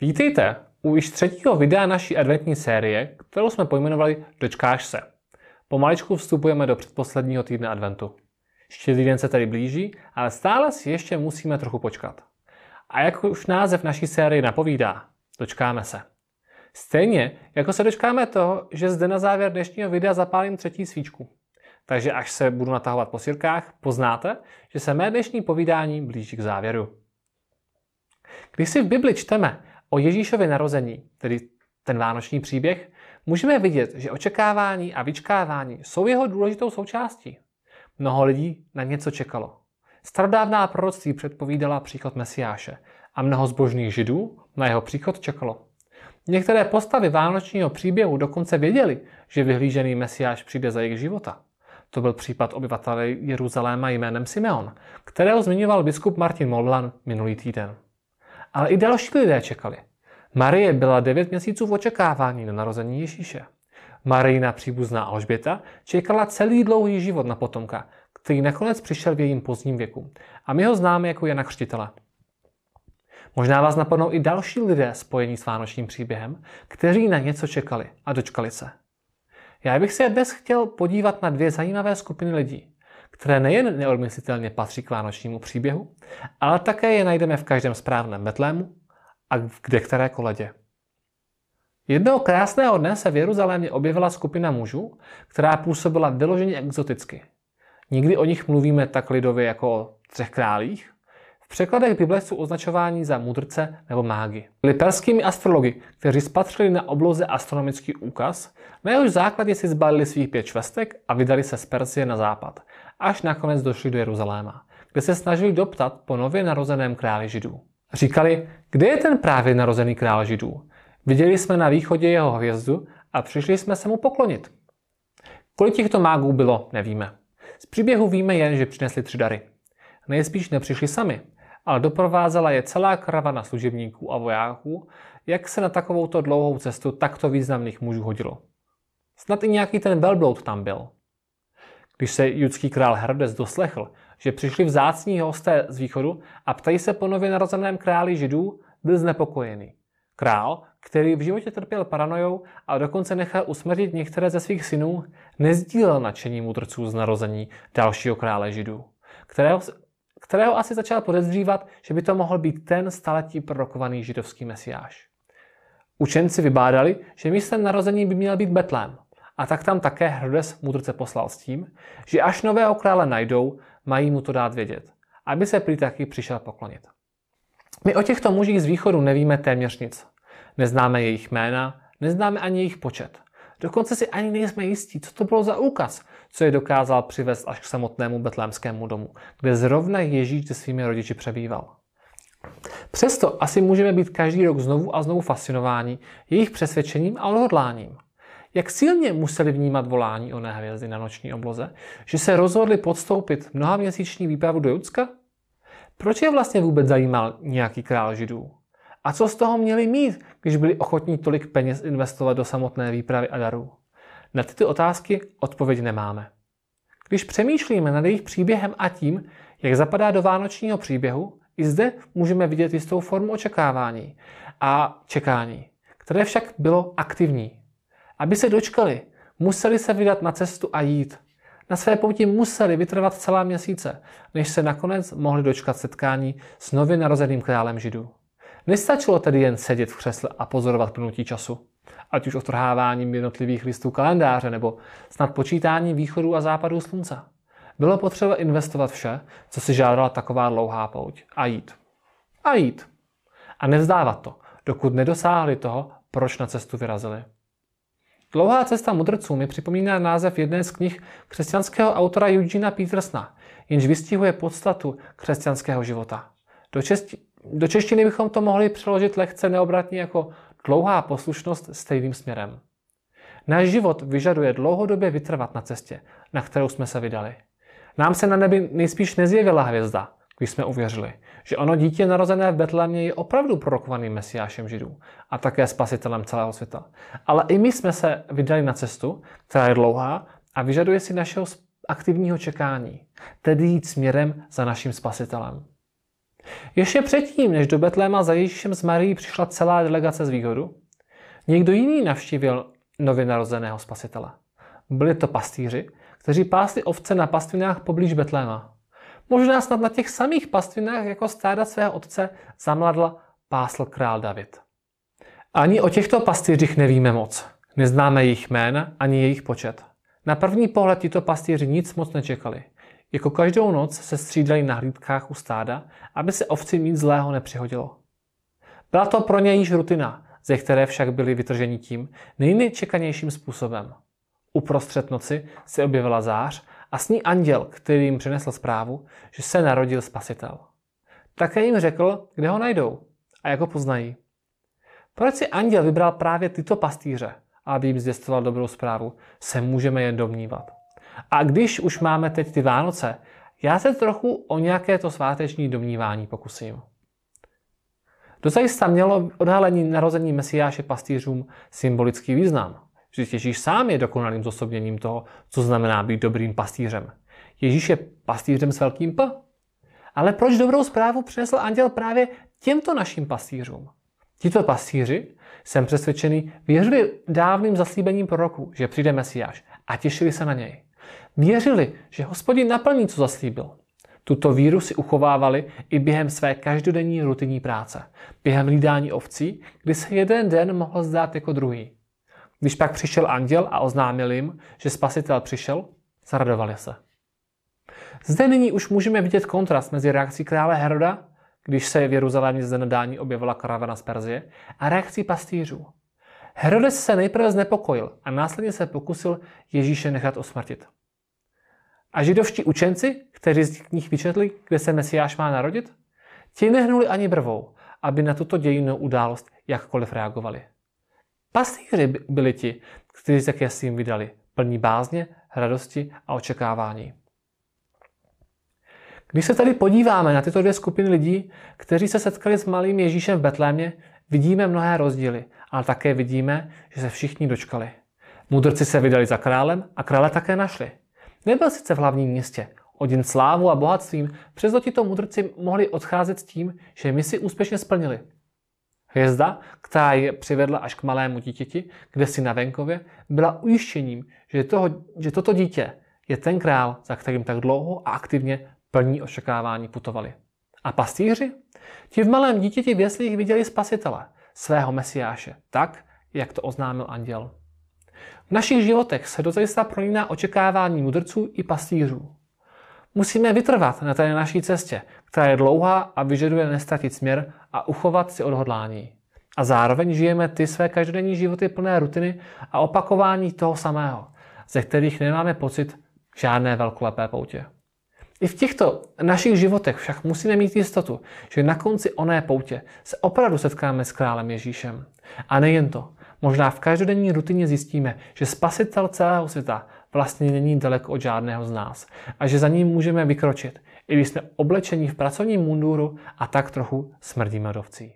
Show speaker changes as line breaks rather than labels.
Vítejte u již třetího videa naší adventní série, kterou jsme pojmenovali Dočkáš se. Pomaličku vstupujeme do předposledního týdne adventu. Štědrý den se tedy blíží, ale stále si ještě musíme trochu počkat. A jak už název naší série napovídá, dočkáme se. Stejně jako se dočkáme toho, že zde na závěr dnešního videa zapálím třetí svíčku. Takže až se budu natahovat po sirkách, poznáte, že se mé dnešní povídání blíží k závěru. Když si v Bibli čteme o Ježíšově narození, tedy ten vánoční příběh, můžeme vidět, že očekávání a vyčkávání jsou jeho důležitou součástí. Mnoho lidí na něco čekalo. Starodávná proroctví předpovídala příchod Mesiáše a mnoho zbožných židů na jeho příchod čekalo. Některé postavy vánočního příběhu dokonce věděli, že vyhlížený Mesiáš přijde za jejich života. To byl případ obyvatele Jeruzaléma jménem Simeon, kterého zmiňoval biskup Martin Mollan minulý týden. Ale i další lidé čekali. Marie byla devět měsíců v očekávání na narození Ježíše. Marijina příbuzná Alžběta čekala celý dlouhý život na potomka, který nakonec přišel v jejím pozdním věku. A my ho známe jako Jana Křtitele. Možná vás napadnou i další lidé spojení s vánočním příběhem, kteří na něco čekali a dočkali se. Já bych se dnes chtěl podívat na dvě zajímavé skupiny lidí, které nejen neodmyslitelně patří k vánočnímu příběhu, ale také je najdeme v každém správném Betlému a v kde které koledě. Jednoho krásného dne se v Jeruzalémě objevila skupina mužů, která působila vyloženě exoticky. Nikdy o nich mluvíme tak lidově jako o třech králích. V překladech Bible jsou označováni za mudrce nebo mágy. Byli perskými astrologi, kteří spatřili na obloze astronomický úkaz, na jehož základě si zbalili svých pět švestek a vydali se z Persie na západ, až nakonec došli do Jeruzaléma, kde se snažili doptat po nově narozeném králi židů. Říkali, kde je ten právě narozený král židů? Viděli jsme na východě jeho hvězdu a přišli jsme se mu poklonit. Kolik těchto mágů bylo, nevíme. Z příběhu víme jen, že přinesli tři dary. Nejspíš nepřišli sami, ale doprovázela je celá karavana služebníků a vojáků, jak se na takovouto dlouhou cestu takto významných mužů hodilo. Snad i nějaký ten velbloud tam byl. Když se judský král Herodes doslechl, že přišli vzácní hosté z východu a ptají se po nově narozeném králi židů, byl znepokojený. Král, který v životě trpěl paranojou a dokonce nechal usmrtit některé ze svých synů, nezdílel nadšení mudrců z narození dalšího krále židů, kterého, kterého asi začal podezřívat, že by to mohl být ten staletí prorokovaný židovský mesiáš. Učenci vybádali, že místem narození by měl být Betlém, a tak tam také Herodes mudrce poslal s tím, že až nového krále najdou, mají mu to dát vědět, aby se prý taky přišel poklonit. My o těchto mužích z východu nevíme téměř nic. Neznáme jejich jména, neznáme ani jejich počet. Dokonce si ani nejsme jistí, co to bylo za úkaz, co je dokázal přivést až k samotnému betlémskému domu, kde zrovna Ježíš se svými rodiči přebýval. Přesto asi můžeme být každý rok znovu a znovu fascinováni jejich přesvědčením a odhodláním. Jak silně museli vnímat volání o hvězdy na noční obloze, že se rozhodli podstoupit mnoha měsíční výpravu do Judska? Proč je vlastně vůbec zajímal nějaký král židů? A co z toho měli mít, když byli ochotní tolik peněz investovat do samotné výpravy a darů? Na tyto otázky odpověď nemáme. Když přemýšlíme nad jejich příběhem a tím, jak zapadá do vánočního příběhu, i zde můžeme vidět jistou formu očekávání a čekání, které však bylo aktivní. Aby se dočkali, museli se vydat na cestu a jít. Na své pouti museli vytrvat celá měsíce, než se nakonec mohli dočkat setkání s nově narozeným králem židů. Nestačilo tedy jen sedět v křesle a pozorovat plnutí času, ať už otrháváním jednotlivých listů kalendáře nebo snad počítáním východu a západu slunce. Bylo potřeba investovat vše, co si žádala taková dlouhá pouť a jít. A jít. A nevzdávat to, dokud nedosáhli toho, proč na cestu vyrazili. Dlouhá cesta mudrců mi připomíná název jedné z knih křesťanského autora Eugena Petersna, jenž vystihuje podstatu křesťanského života. Do, česti, do češtiny bychom to mohli přeložit lehce neobratně jako dlouhá poslušnost stejným směrem. Náš život vyžaduje dlouhodobě vytrvat na cestě, na kterou jsme se vydali. Nám se na nebi nejspíš nezjevila hvězda, když jsme uvěřili, že ono dítě narozené v Betlémě je opravdu prorokovaným mesiášem židů a také spasitelem celého světa. Ale i my jsme se vydali na cestu, která je dlouhá a vyžaduje si našeho aktivního čekání, tedy jít směrem za naším spasitelem. Ještě předtím, než do Betléma za Ježíšem z Marií přišla celá delegace z východu, někdo jiný navštívil nově narozeného spasitele. Byli to pastýři, kteří pásli ovce na pastvinách poblíž Betléma. Možná snad na těch samých pastvinách jako stáda svého otce zamladla pásl král David. Ani o těchto pastýřích nevíme moc. Neznáme jejich jména ani jejich počet. Na první pohled tito pastýři nic moc nečekali. Jako každou noc se střídali na hlídkách u stáda, aby se ovci nic zlého nepřihodilo. Byla to pro ně již rutina, ze které však byli vytrženi tím nejnečekanějším způsobem. Uprostřed noci se objevila zář a s ní anděl, který jim přinesl zprávu, že se narodil spasitel. Také jim řekl, kde ho najdou a jak ho poznají. Proč si anděl vybral právě tyto pastýře, aby jim zvěstoval dobrou zprávu, se můžeme jen domnívat. A když už máme teď ty Vánoce, já se trochu o nějaké to sváteční domnívání pokusím. Dozajista mělo odhalení narození Mesiáše pastýřům symbolický význam. Že Ježíš sám je dokonalým zosobněním toho, co znamená být dobrým pastýřem. Ježíš je pastýřem s velkým P. Ale proč dobrou zprávu přinesl anděl právě těmto našim pastýřům? Tito pastýři, jsem přesvědčený, věřili dávným zaslíbením proroku, že přijde Mesiáš a těšili se na něj. Věřili, že hospodin naplní, co zaslíbil. Tuto víru si uchovávali i během své každodenní rutinní práce, během hlídání ovcí, kdy se jeden den mohl zdát jako druhý. Když pak přišel anděl a oznámil jim, že spasitel přišel, zaradovali se. Zde nyní už můžeme vidět kontrast mezi reakcí krále Heroda, když se v Jeruzalémě zde nadání objevila karavana z Perzie, a reakcí pastýřů. Herodes se nejprve znepokojil a následně se pokusil Ježíše nechat osmrtit. A židovští učenci, kteří z nich vyčetli, kde se Mesiáš má narodit, ti nehnuli ani brvou, aby na tuto dějinnou událost jakkoliv reagovali. Pastýři byli ti, kteří se ke svým vydali, plní bázně, radosti a očekávání. Když se tady podíváme na tyto dvě skupiny lidí, kteří se setkali s malým Ježíšem v Betlémě, vidíme mnohé rozdíly, ale také vidíme, že se všichni dočkali. Mudrci se vydali za králem a krále také našli. Nebyl sice v hlavním městě, odin slávu a bohatstvím, přesto tito mudrci mohli odcházet s tím, že misi úspěšně splnili. Hvězda, která je přivedla až k malému dítěti, kde si na venkově, byla ujištěním, že, toho, že toto dítě je ten král, za kterým tak dlouho a aktivně plní očekávání putovali. A pastýři? Ti v malém dítěti v jeslích viděli spasitele, svého mesiáše, tak, jak to oznámil anděl. V našich životech se dozajista prolíná očekávání mudrců i pastýřů. Musíme vytrvat na té naší cestě, která je dlouhá a vyžaduje nestratit směr a uchovat si odhodlání. A zároveň žijeme ty své každodenní životy plné rutiny a opakování toho samého, ze kterých nemáme pocit žádné velkolepé poutě. I v těchto našich životech však musíme mít jistotu, že na konci oné poutě se opravdu setkáme s králem Ježíšem. A nejen to, možná v každodenní rutině zjistíme, že spasitel celého světa vlastně není daleko od žádného z nás a že za ním můžeme vykročit, i když jsme oblečení v pracovním munduru a tak trochu smrdíme dovcí.